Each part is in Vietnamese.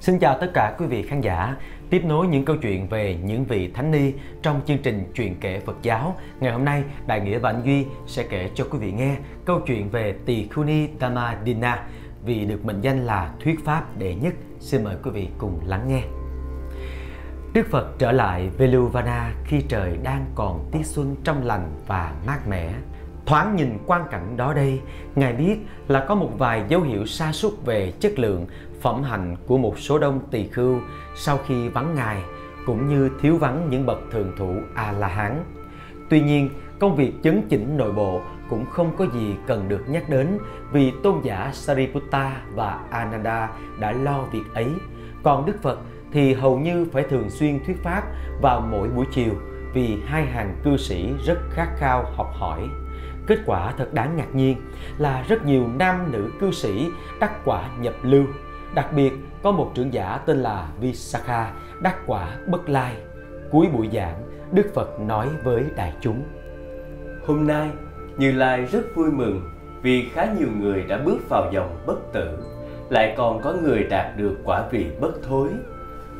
Xin chào tất cả quý vị khán giả. Tiếp nối những câu chuyện về những vị thánh ni trong chương trình Chuyện kể Phật giáo. Ngày hôm nay, Đại Nghĩa và anh Duy sẽ kể cho quý vị nghe câu chuyện về Tỳ Khu Ni Dhammadina vì được mệnh danh là thuyết pháp đệ nhất. Xin mời quý vị cùng lắng nghe. Đức Phật trở lại Veluvana khi trời đang còn tiết xuân trong lành và mát mẻ. Thoáng nhìn quan cảnh đó đây, Ngài biết là có một vài dấu hiệu sa sút về chất lượng phẩm hạnh của một số đông tỳ khưu sau khi vắng Ngài, cũng như thiếu vắng những bậc thường thủ A-la-hán. Tuy nhiên, công việc chấn chỉnh nội bộ cũng không có gì cần được nhắc đến vì tôn giả Sariputta và Ananda đã lo việc ấy. Còn Đức Phật thì hầu như phải thường xuyên thuyết pháp vào mỗi buổi chiều vì hai hàng cư sĩ rất khát khao học hỏi. Kết quả thật đáng ngạc nhiên là rất nhiều nam nữ cư sĩ đắc quả nhập lưu. Đặc biệt có một trưởng giả tên là Visakha đắc quả bất lai. Cuối buổi giảng, Đức Phật nói với đại chúng. Hôm nay, Như Lai rất vui mừng vì khá nhiều người đã bước vào dòng bất tử, lại còn có người đạt được quả vị bất thối.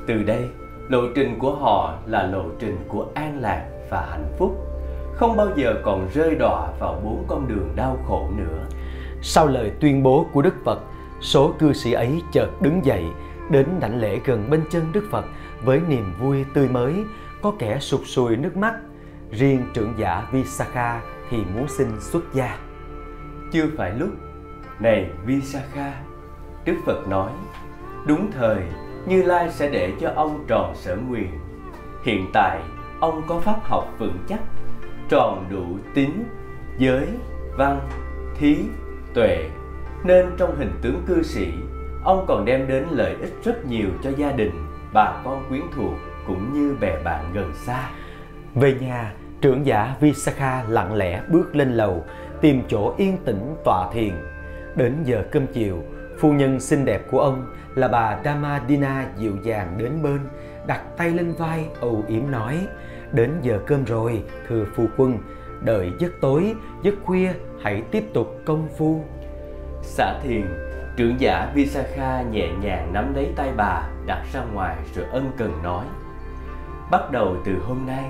Từ đây, lộ trình của họ là lộ trình của an lạc và hạnh phúc không bao giờ còn rơi đọa vào bốn con đường đau khổ nữa. Sau lời tuyên bố của Đức Phật, số cư sĩ ấy chợt đứng dậy, đến đảnh lễ gần bên chân Đức Phật với niềm vui tươi mới, có kẻ sụp sùi nước mắt. Riêng trưởng giả Visakha thì muốn xin xuất gia. Chưa phải lúc, này Visakha, Đức Phật nói, đúng thời Như Lai sẽ để cho ông tròn sở nguyện. Hiện tại, ông có pháp học vững chắc tròn đủ tín, giới, văn, thí, tuệ nên trong hình tướng cư sĩ Ông còn đem đến lợi ích rất nhiều cho gia đình, bà con quyến thuộc cũng như bè bạn gần xa Về nhà, trưởng giả Visakha lặng lẽ bước lên lầu Tìm chỗ yên tĩnh tọa thiền Đến giờ cơm chiều, phu nhân xinh đẹp của ông là bà Damadina dịu dàng đến bên đặt tay lên vai âu yếm nói Đến giờ cơm rồi, thưa phu quân, đợi giấc tối, giấc khuya, hãy tiếp tục công phu. Xả thiền, trưởng giả Visakha nhẹ nhàng nắm lấy tay bà, đặt ra ngoài rồi ân cần nói. Bắt đầu từ hôm nay,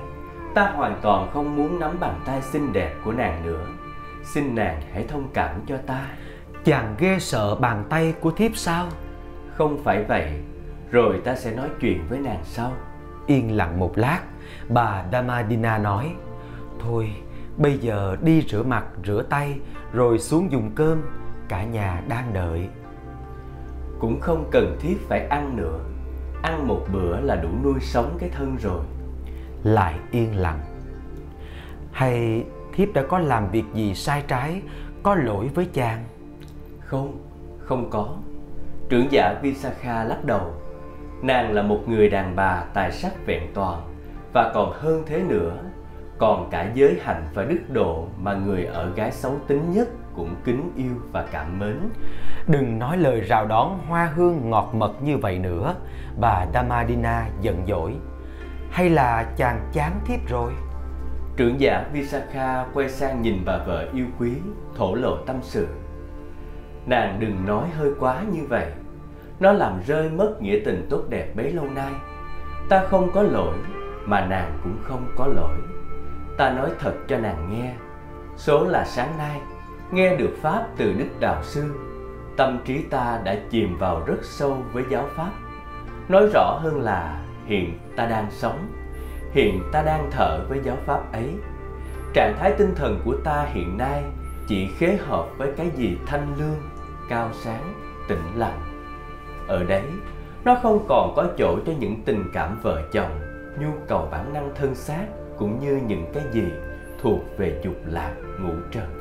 ta hoàn toàn không muốn nắm bàn tay xinh đẹp của nàng nữa. Xin nàng hãy thông cảm cho ta. Chàng ghê sợ bàn tay của thiếp sao? Không phải vậy, rồi ta sẽ nói chuyện với nàng sau. Yên lặng một lát, bà Damadina nói Thôi bây giờ đi rửa mặt rửa tay rồi xuống dùng cơm Cả nhà đang đợi. Cũng không cần thiết phải ăn nữa. Ăn một bữa là đủ nuôi sống cái thân rồi. Lại yên lặng. Hay thiếp đã có làm việc gì sai trái Có lỗi với chàng? Không, không có. Trưởng giả Visakha lắc đầu. Nàng là một người đàn bà tài sắc vẹn toàn và còn hơn thế nữa còn cả giới hạnh và đức độ mà người ở gái xấu tính nhất cũng kính yêu và cảm mến. Đừng nói lời rào đón hoa hương ngọt mật như vậy nữa, bà Damadina giận dỗi. Hay là chàng chán thiếp rồi? Trưởng giả Visakha quay sang nhìn bà vợ yêu quý, thổ lộ tâm sự. Nàng đừng nói hơi quá như vậy, nó làm rơi mất nghĩa tình tốt đẹp bấy lâu nay. Ta không có lỗi mà nàng cũng không có lỗi. Ta nói thật cho nàng nghe, số là sáng nay nghe được pháp từ Đức Đạo Sư, tâm trí ta đã chìm vào rất sâu với giáo pháp. Nói rõ hơn là hiện ta đang sống, hiện ta đang thở với giáo pháp ấy. Trạng thái tinh thần của ta hiện nay chỉ khế hợp với cái gì thanh lương, cao sáng, tĩnh lặng. Ở đấy, nó không còn có chỗ cho những tình cảm vợ chồng nhu cầu bản năng thân xác cũng như những cái gì thuộc về dục lạc ngũ trần.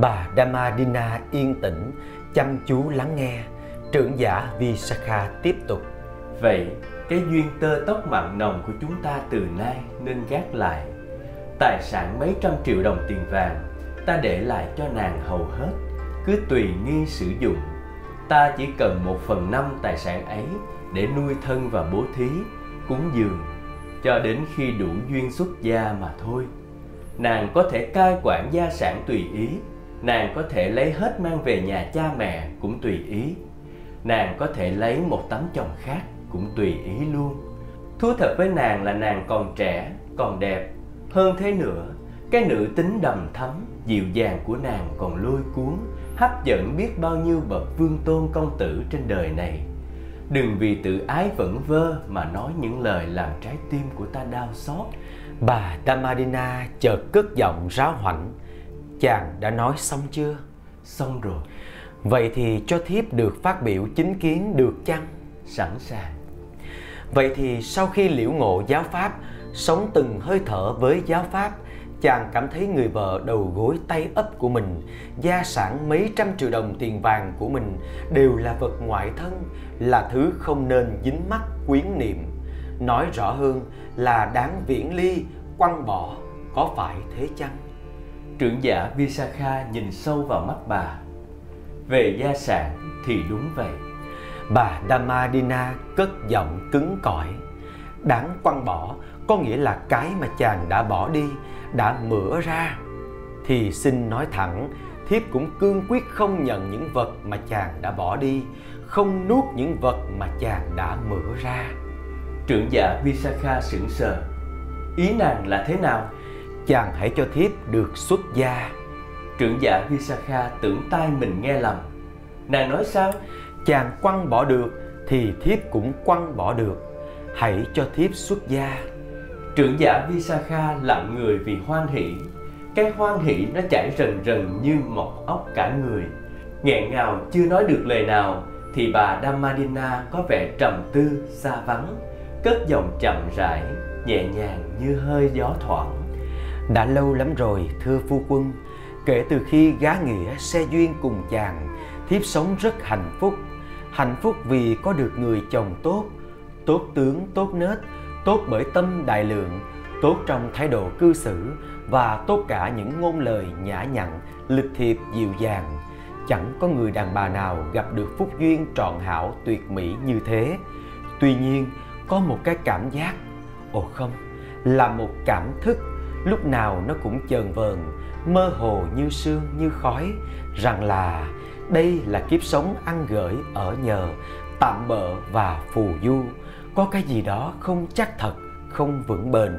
Bà Damadina yên tĩnh, chăm chú lắng nghe. Trưởng giả Visakha tiếp tục. Vậy, cái duyên tơ tóc mặn nồng của chúng ta từ nay nên gác lại. Tài sản mấy trăm triệu đồng tiền vàng, ta để lại cho nàng hầu hết, cứ tùy nghi sử dụng. Ta chỉ cần một phần năm tài sản ấy để nuôi thân và bố thí, cúng dường cho đến khi đủ duyên xuất gia mà thôi. Nàng có thể cai quản gia sản tùy ý, nàng có thể lấy hết mang về nhà cha mẹ cũng tùy ý. nàng có thể lấy một tấm chồng khác cũng tùy ý luôn. Thú thật với nàng là nàng còn trẻ, còn đẹp. Hơn thế nữa, cái nữ tính đầm thắm, dịu dàng của nàng còn lôi cuốn, hấp dẫn biết bao nhiêu bậc vương tôn công tử trên đời này. Đừng vì tự ái vẩn vơ mà nói những lời làm trái tim của ta đau xót. Bà Damadina chợt cất giọng ráo hoảnh. Chàng đã nói xong chưa? Xong rồi. Vậy thì cho thiếp được phát biểu chính kiến được chăng? Sẵn sàng. Vậy thì sau khi liễu ngộ giáo pháp, sống từng hơi thở với giáo pháp, chàng cảm thấy người vợ đầu gối tay ấp của mình, gia sản mấy trăm triệu đồng tiền vàng của mình đều là vật ngoại thân, là thứ không nên dính mắc quyến niệm. Nói rõ hơn là đáng viễn ly, quăng bỏ, có phải thế chăng? Trưởng giả Visakha nhìn sâu vào mắt bà. Về gia sản thì đúng vậy. Bà Damadina cất giọng cứng cỏi. Đáng quăng bỏ có nghĩa là cái mà chàng đã bỏ đi, đã mửa ra. Thì xin nói thẳng, thiếp cũng cương quyết không nhận những vật mà chàng đã bỏ đi, không nuốt những vật mà chàng đã mửa ra. Trưởng giả Visakha sững sờ. Ý nàng là thế nào? Chàng hãy cho thiếp được xuất gia. Trưởng giả Visakha tưởng tai mình nghe lầm. Nàng nói sao? Chàng quăng bỏ được thì thiếp cũng quăng bỏ được. Hãy cho thiếp xuất gia. Trưởng giả Visakha lặng người vì hoan hỷ. Cái hoan hỷ nó chảy rần rần như một ốc cả người. Nghẹn ngào chưa nói được lời nào thì bà Damadina có vẻ trầm tư, xa vắng, cất giọng chậm rãi, nhẹ nhàng như hơi gió thoảng. Đã lâu lắm rồi, thưa phu quân, kể từ khi gá nghĩa xe duyên cùng chàng, thiếp sống rất hạnh phúc. Hạnh phúc vì có được người chồng tốt, tốt tướng, tốt nết, tốt bởi tâm đại lượng, tốt trong thái độ cư xử và tốt cả những ngôn lời nhã nhặn, lịch thiệp dịu dàng. Chẳng có người đàn bà nào gặp được phúc duyên trọn hảo tuyệt mỹ như thế. Tuy nhiên, có một cái cảm giác, ồ không, là một cảm thức, lúc nào nó cũng chờn vờn, mơ hồ như sương như khói, rằng là đây là kiếp sống ăn gửi ở nhờ, tạm bợ và phù du, có cái gì đó không chắc thật, không vững bền,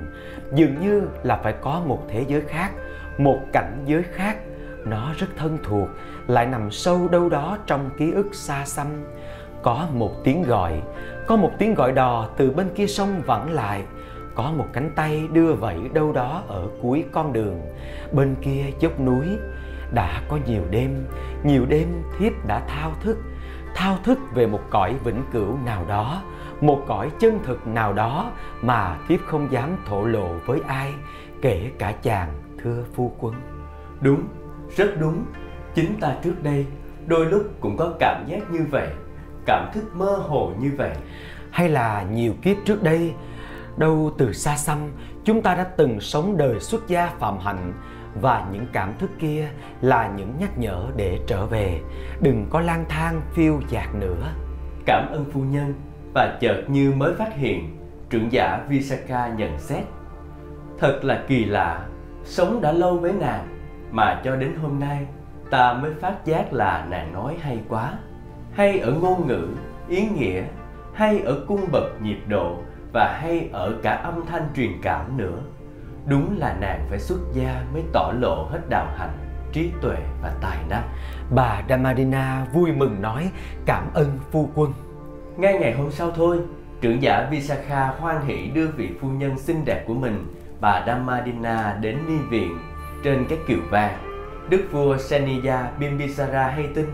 dường như là phải có một thế giới khác, một cảnh giới khác, nó rất thân thuộc, lại nằm sâu đâu đó trong ký ức xa xăm. Có một tiếng gọi, có một tiếng gọi đò từ bên kia sông vẳng lại, có một cánh tay đưa vẫy đâu đó ở cuối con đường, bên kia dốc núi. Đã có nhiều đêm, nhiều đêm thiếp đã thao thức, thao thức về một cõi vĩnh cửu nào đó, một cõi chân thực nào đó mà thiếp không dám thổ lộ với ai, kể cả chàng, thưa phu quân. Đúng, rất đúng. Chính ta trước đây đôi lúc cũng có cảm giác như vậy, cảm thức mơ hồ như vậy. Hay là nhiều kiếp trước đây, đâu từ xa xăm chúng ta đã từng sống đời xuất gia phạm hạnh và những cảm thức kia là những nhắc nhở để trở về, đừng có lang thang phiêu dạt nữa. Cảm ơn phu nhân và chợt như mới phát hiện, trưởng giả Visakha nhận xét. Thật là kỳ lạ, sống đã lâu với nàng mà cho đến hôm nay ta mới phát giác là nàng nói hay quá. Hay ở ngôn ngữ, ý nghĩa, hay ở cung bậc nhịp độ và hay ở cả âm thanh truyền cảm nữa. Đúng là nàng phải xuất gia mới tỏ lộ hết đạo hạnh, trí tuệ và tài năng. Bà Damadina vui mừng nói cảm ơn phu quân. Ngay ngày hôm sau thôi, trưởng giả Visakha hoan hỷ đưa vị phu nhân xinh đẹp của mình, bà Damadina đến ni viện trên cái kiều vàng. Đức vua Seniya Bimbisara hay tin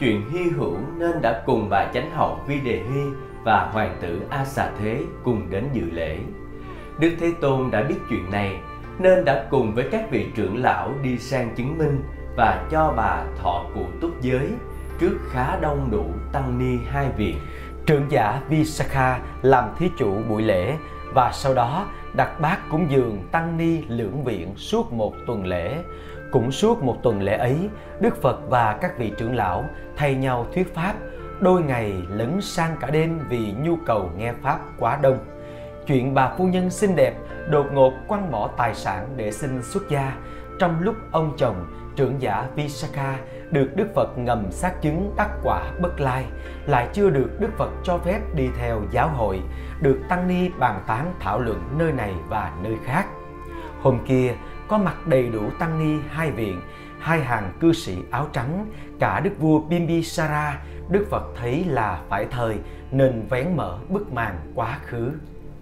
chuyện hy hữu nên đã cùng bà chánh hậu Videhi và hoàng tử A Xà Thế cùng đến dự lễ. Đức Thế Tôn đã biết chuyện này nên đã cùng với các vị trưởng lão đi sang chứng minh và cho bà thọ cụ túc giới trước khá đông đủ tăng ni hai viện. Trưởng giả Visakha làm thí chủ buổi lễ và sau đó đặt bát cúng dường tăng ni lưỡng viện suốt một tuần lễ. Cũng suốt một tuần lễ ấy, Đức Phật và các vị trưởng lão thay nhau thuyết pháp, đôi ngày lấn sang cả đêm vì nhu cầu nghe pháp quá đông. Chuyện bà phu nhân xinh đẹp đột ngột quăng bỏ tài sản để xin xuất gia trong lúc ông chồng trưởng giả Visakha được Đức Phật ngầm xác chứng đắc quả bất lai, lại chưa được Đức Phật cho phép đi theo giáo hội, được Tăng Ni bàn tán thảo luận nơi này và nơi khác. Hôm kia, có mặt đầy đủ Tăng Ni hai viện, hai hàng cư sĩ áo trắng, cả Đức vua Bimbisara, Đức Phật thấy là phải thời nên vén mở bức màn quá khứ.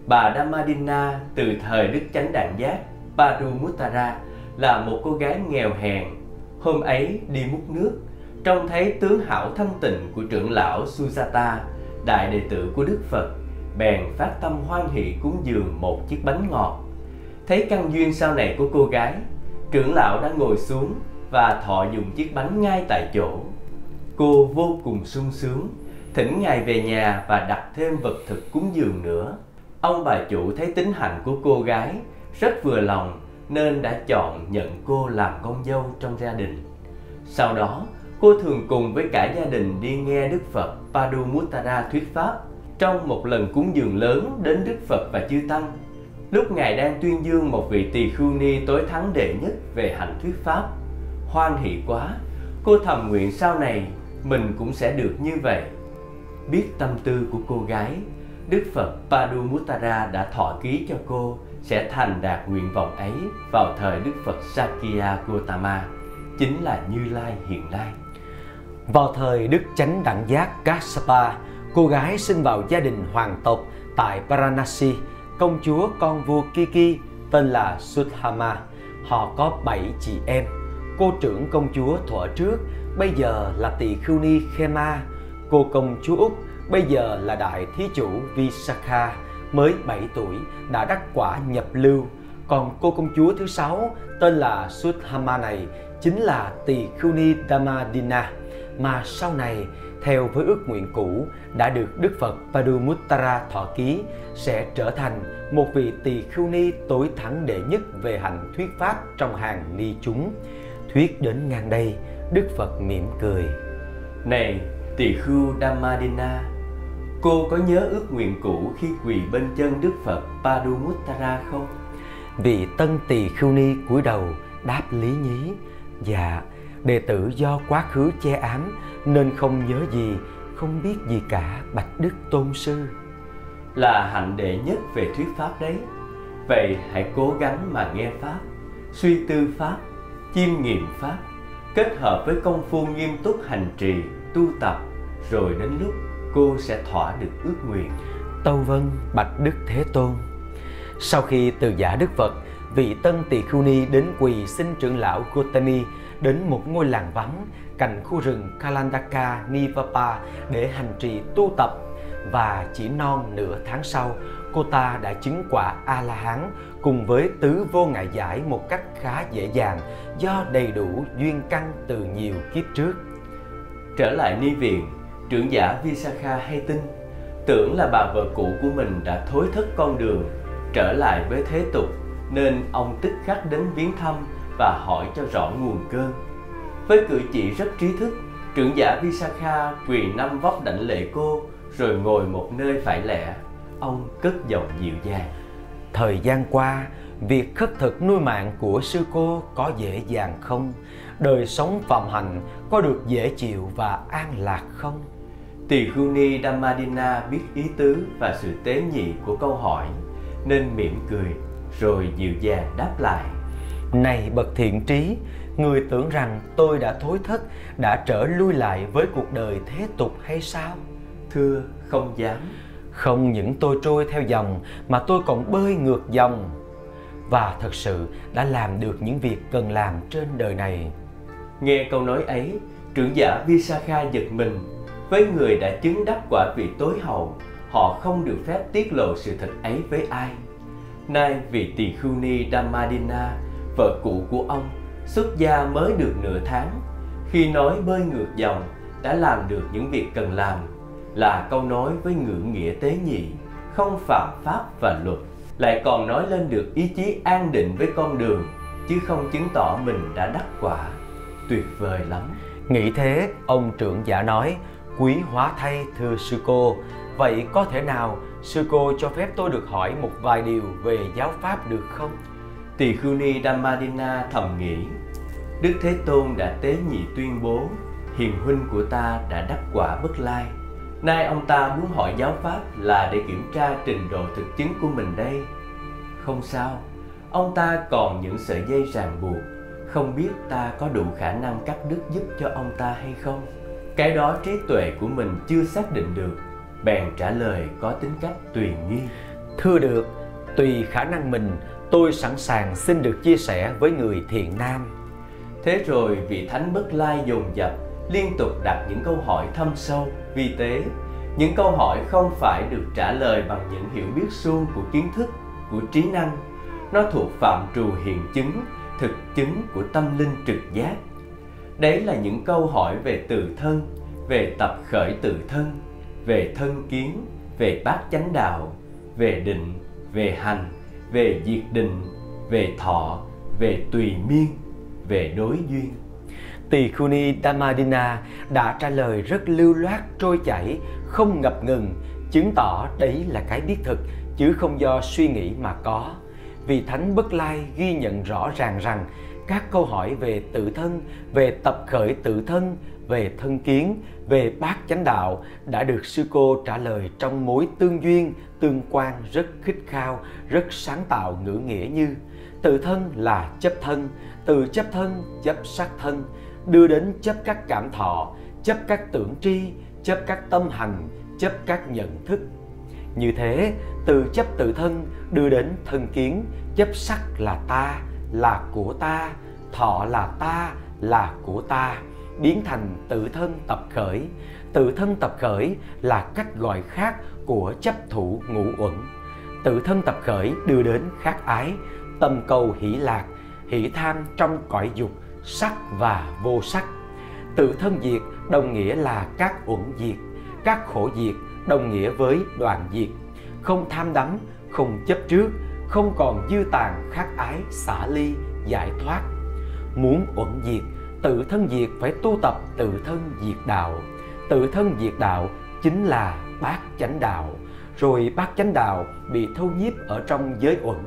Bà damadina từ thời Đức Chánh Đạn Giác Padumuttara là một cô gái nghèo hèn. Hôm ấy đi múc nước, trông thấy tướng hảo thanh tịnh của trưởng lão Sujata, đại đệ tử của Đức Phật, bèn phát tâm hoan hỷ cúng dường một chiếc bánh ngọt. Thấy căn duyên sau này của cô gái, trưởng lão đã ngồi xuống và thọ dùng chiếc bánh ngay tại chỗ. Cô vô cùng sung sướng, thỉnh ngài về nhà và đặt thêm vật thực cúng dường nữa. Ông bà chủ thấy tính hạnh của cô gái rất vừa lòng nên đã chọn nhận cô làm con dâu trong gia đình. Sau đó, cô thường cùng với cả gia đình đi nghe Đức Phật Padumuttara thuyết pháp trong một lần cúng dường lớn đến Đức Phật và chư Tăng. Lúc Ngài đang tuyên dương một vị tỳ khưu ni tối thắng đệ nhất về hạnh thuyết pháp, hoan hỷ quá, cô thầm nguyện sau này mình cũng sẽ được như vậy. Biết tâm tư của cô gái, Đức Phật Padumuttara đã thọ ký cho cô sẽ thành đạt nguyện vọng ấy vào thời Đức Phật Sakya gotama chính là Như Lai hiện nay. Vào thời Đức Chánh Đẳng Giác Kassapa, cô gái sinh vào gia đình hoàng tộc tại Paranasi, công chúa con vua Kiki tên là Sudhama. Họ có bảy chị em. Cô trưởng công chúa thuở trước bây giờ là tỳ khưu ni Khema. Cô công chúa Úc bây giờ là đại thí chủ Visakha mới 7 tuổi đã đắc quả nhập lưu. Còn cô công chúa thứ sáu tên là Sudhama này chính là Tỳ Khưu Ni Damadina, mà sau này theo với ước nguyện cũ đã được Đức Phật Padumuttara thọ ký sẽ trở thành một vị tỳ khưu ni tối thắng đệ nhất về hành thuyết pháp trong hàng ni chúng. Thuyết đến ngang đây, Đức Phật mỉm cười. Này tỳ khưu Dhammadina, Cô có nhớ ước nguyện cũ khi quỳ bên chân Đức Phật Padumuttara không? Vị tân tỳ khưu ni cúi đầu đáp lý nhí Dạ, đệ tử do quá khứ che ám Nên không nhớ gì, không biết gì cả Bạch Đức Tôn Sư Là hạnh đệ nhất về thuyết Pháp đấy Vậy hãy cố gắng mà nghe Pháp Suy tư Pháp, chiêm nghiệm Pháp Kết hợp với công phu nghiêm túc hành trì, tu tập Rồi đến lúc cô sẽ thỏa được ước nguyện. Tâu vân bạch Đức Thế Tôn. Sau khi từ giả Đức Phật, vị tân tỳ khưu ni đến quỳ xin trưởng lão Gotami đến một ngôi làng vắng cạnh khu rừng Kalandaka Nivapa để hành trì tu tập và chỉ non nửa tháng sau, cô ta đã chứng quả A-la-hán cùng với tứ vô ngại giải một cách khá dễ dàng do đầy đủ duyên căn từ nhiều kiếp trước. Trở lại ni viện, Trưởng giả Visakha hay tin Tưởng là bà vợ cũ của mình đã thối thất con đường Trở lại với thế tục Nên ông tức khắc đến viếng thăm Và hỏi cho rõ nguồn cơn Với cử chỉ rất trí thức Trưởng giả Visakha quỳ năm vóc đảnh lễ cô Rồi ngồi một nơi phải lẽ Ông cất giọng dịu dàng Thời gian qua Việc khất thực nuôi mạng của sư cô có dễ dàng không? Đời sống phạm hành có được dễ chịu và an lạc không? Tỳ khưu ni Damadina biết ý tứ và sự tế nhị của câu hỏi nên mỉm cười rồi dịu dàng đáp lại. Này bậc thiện trí, người tưởng rằng tôi đã thối thất, đã trở lui lại với cuộc đời thế tục hay sao? Thưa, không dám. Không những tôi trôi theo dòng mà tôi còn bơi ngược dòng và thật sự đã làm được những việc cần làm trên đời này. Nghe câu nói ấy, trưởng giả Visakha giật mình với người đã chứng đắc quả vị tối hậu, họ không được phép tiết lộ sự thật ấy với ai. Nay vị tỳ khưu ni Damadina, vợ cũ của ông, xuất gia mới được nửa tháng. Khi nói bơi ngược dòng, đã làm được những việc cần làm, là câu nói với ngữ nghĩa tế nhị, không phạm pháp và luật, lại còn nói lên được ý chí an định với con đường, chứ không chứng tỏ mình đã đắc quả. Tuyệt vời lắm. Nghĩ thế, ông trưởng giả nói, quý hóa thay thưa sư cô vậy có thể nào sư cô cho phép tôi được hỏi một vài điều về giáo pháp được không tỳ khưu ni dhammadina thầm nghĩ Đức Thế Tôn đã tế nhị tuyên bố Hiền huynh của ta đã đắc quả bất lai Nay ông ta muốn hỏi giáo pháp là để kiểm tra trình độ thực chứng của mình đây. Không sao Ông ta còn những sợi dây ràng buộc. Không biết ta có đủ khả năng cắt đứt giúp cho ông ta hay không? Cái đó trí tuệ của mình chưa xác định được. Bèn trả lời có tính cách tùy nghi. Thưa được, tùy khả năng mình, tôi sẵn sàng xin được chia sẻ với người thiện nam. Thế rồi vị thánh bất lai dồn dập liên tục đặt những câu hỏi thâm sâu, vi tế. Những câu hỏi không phải được trả lời bằng những hiểu biết suông của kiến thức, của trí năng. Nó thuộc phạm trù hiện chứng, thực chứng của tâm linh trực giác. Đấy là những câu hỏi về tự thân, về tập khởi tự thân, về thân kiến, về bát chánh đạo, về định, về hành, về diệt định, về thọ, về tùy miên, về đối duyên. Tỳ Khuni Damadina đã trả lời rất lưu loát, trôi chảy, không ngập ngừng, chứng tỏ đấy là cái biết thực, chứ không do suy nghĩ mà có. Vì Thánh Bất Lai ghi nhận rõ ràng rằng các câu hỏi về tự thân, về tập khởi tự thân, về thân kiến, về bát chánh đạo đã được sư cô trả lời trong mối tương duyên, tương quan rất khích khao, rất sáng tạo ngữ nghĩa như tự thân là chấp thân, từ chấp thân chấp sắc thân, đưa đến chấp các cảm thọ, chấp các tưởng tri, chấp các tâm hành, chấp các nhận thức. Như thế, từ chấp tự thân đưa đến thân kiến, chấp sắc là ta, là của ta, thọ là ta, là của ta, biến thành tự thân tập khởi. Tự thân tập khởi là cách gọi khác của chấp thủ ngũ uẩn. Tự thân tập khởi đưa đến khát ái, tâm cầu hỷ lạc, hỷ tham trong cõi dục, sắc và vô sắc. Tự thân diệt đồng nghĩa là các uẩn diệt, các khổ diệt đồng nghĩa với đoạn diệt. Không tham đắm, không chấp trước, không còn dư tàn khát ái xả ly giải thoát. Muốn uẩn diệt, tự thân diệt phải tu tập tự thân diệt đạo. Tự thân diệt đạo chính là bát chánh đạo. Rồi bát chánh đạo bị thâu nhiếp ở trong giới uẩn,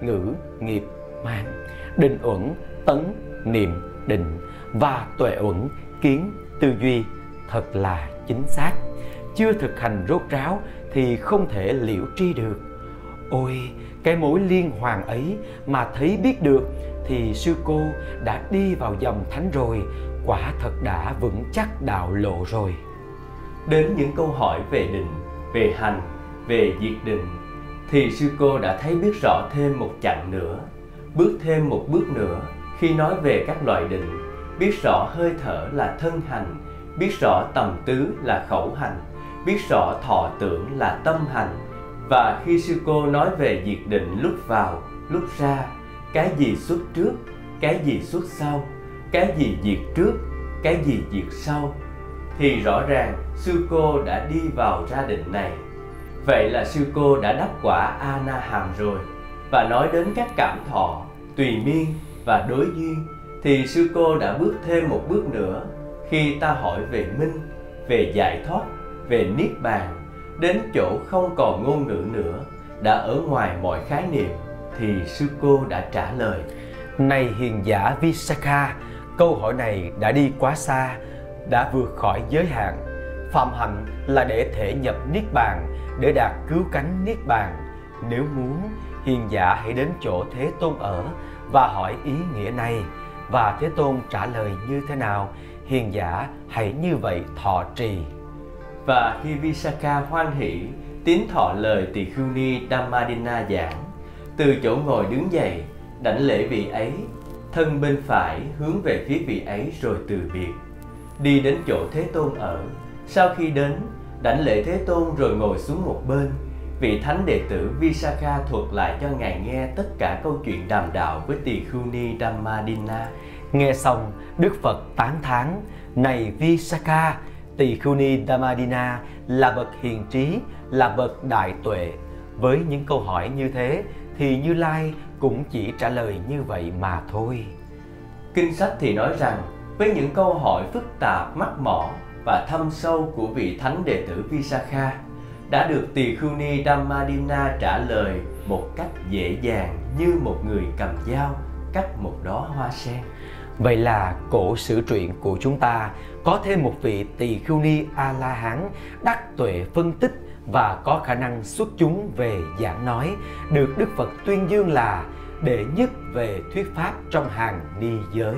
ngữ, nghiệp, mạng, định uẩn, tấn, niệm, định và tuệ uẩn, kiến, tư duy thật là chính xác. Chưa thực hành rốt ráo thì không thể liễu tri được. Ôi, cái mối liên hoàn ấy mà thấy biết được thì sư cô đã đi vào dòng thánh rồi, quả thật đã vững chắc đạo lộ rồi. Đến những câu hỏi về định, về hành, về diệt định thì sư cô đã thấy biết rõ thêm một chặng nữa, bước thêm một bước nữa khi nói về các loại định, biết rõ hơi thở là thân hành, biết rõ tầm tứ là khẩu hành, biết rõ thọ tưởng là tâm hành. Và khi sư cô nói về diệt định lúc vào, lúc ra, cái gì xuất trước, cái gì xuất sau, cái gì diệt trước, cái gì diệt sau, thì rõ ràng sư cô đã đi vào ra định này. Vậy là sư cô đã đắc quả A Na Hàm rồi và nói đến các cảm thọ, tùy miên và đối duyên thì sư cô đã bước thêm một bước nữa khi ta hỏi về minh, về giải thoát, về niết bàn, đến chỗ không còn ngôn ngữ nữa, đã ở ngoài mọi khái niệm thì sư cô đã trả lời. Này hiền giả Visakha, câu hỏi này đã đi quá xa, đã vượt khỏi giới hạn. Phạm hạnh là để thể nhập niết bàn, để đạt cứu cánh niết bàn. Nếu muốn, hiền giả hãy đến chỗ Thế Tôn ở và hỏi ý nghĩa này. Và Thế Tôn trả lời như thế nào, hiền giả hãy như vậy thọ trì. Và khi Visakha hoan hỷ, tín thọ lời tỳ khưu ni Dhammadina giảng, từ chỗ ngồi đứng dậy, đảnh lễ vị ấy, thân bên phải hướng về phía vị ấy rồi từ biệt. Đi đến chỗ Thế Tôn ở, sau khi đến, đảnh lễ Thế Tôn rồi ngồi xuống một bên, vị thánh đệ tử Visakha thuật lại cho ngài nghe tất cả câu chuyện đàm đạo với tỳ khưu ni Dhammadina. Nghe xong, Đức Phật tán thán, này Visakha, tỳ khưu ni Dhammadina là bậc hiền trí, là bậc đại tuệ. Với những câu hỏi như thế thì Như Lai cũng chỉ trả lời như vậy mà thôi. Kinh sách thì nói rằng với những câu hỏi phức tạp, mắc mỏ và thâm sâu của vị thánh đệ tử Visakha đã được Tỳ Khưu Ni Dhammadina trả lời một cách dễ dàng như một người cầm dao cắt một đóa hoa sen. Vậy là cổ sử truyện của chúng ta có thêm một vị tỳ khưu ni A-la-hán đắc tuệ phân tích và có khả năng xuất chúng về giảng nói, được Đức Phật tuyên dương là đệ nhất về thuyết pháp trong hàng ni giới.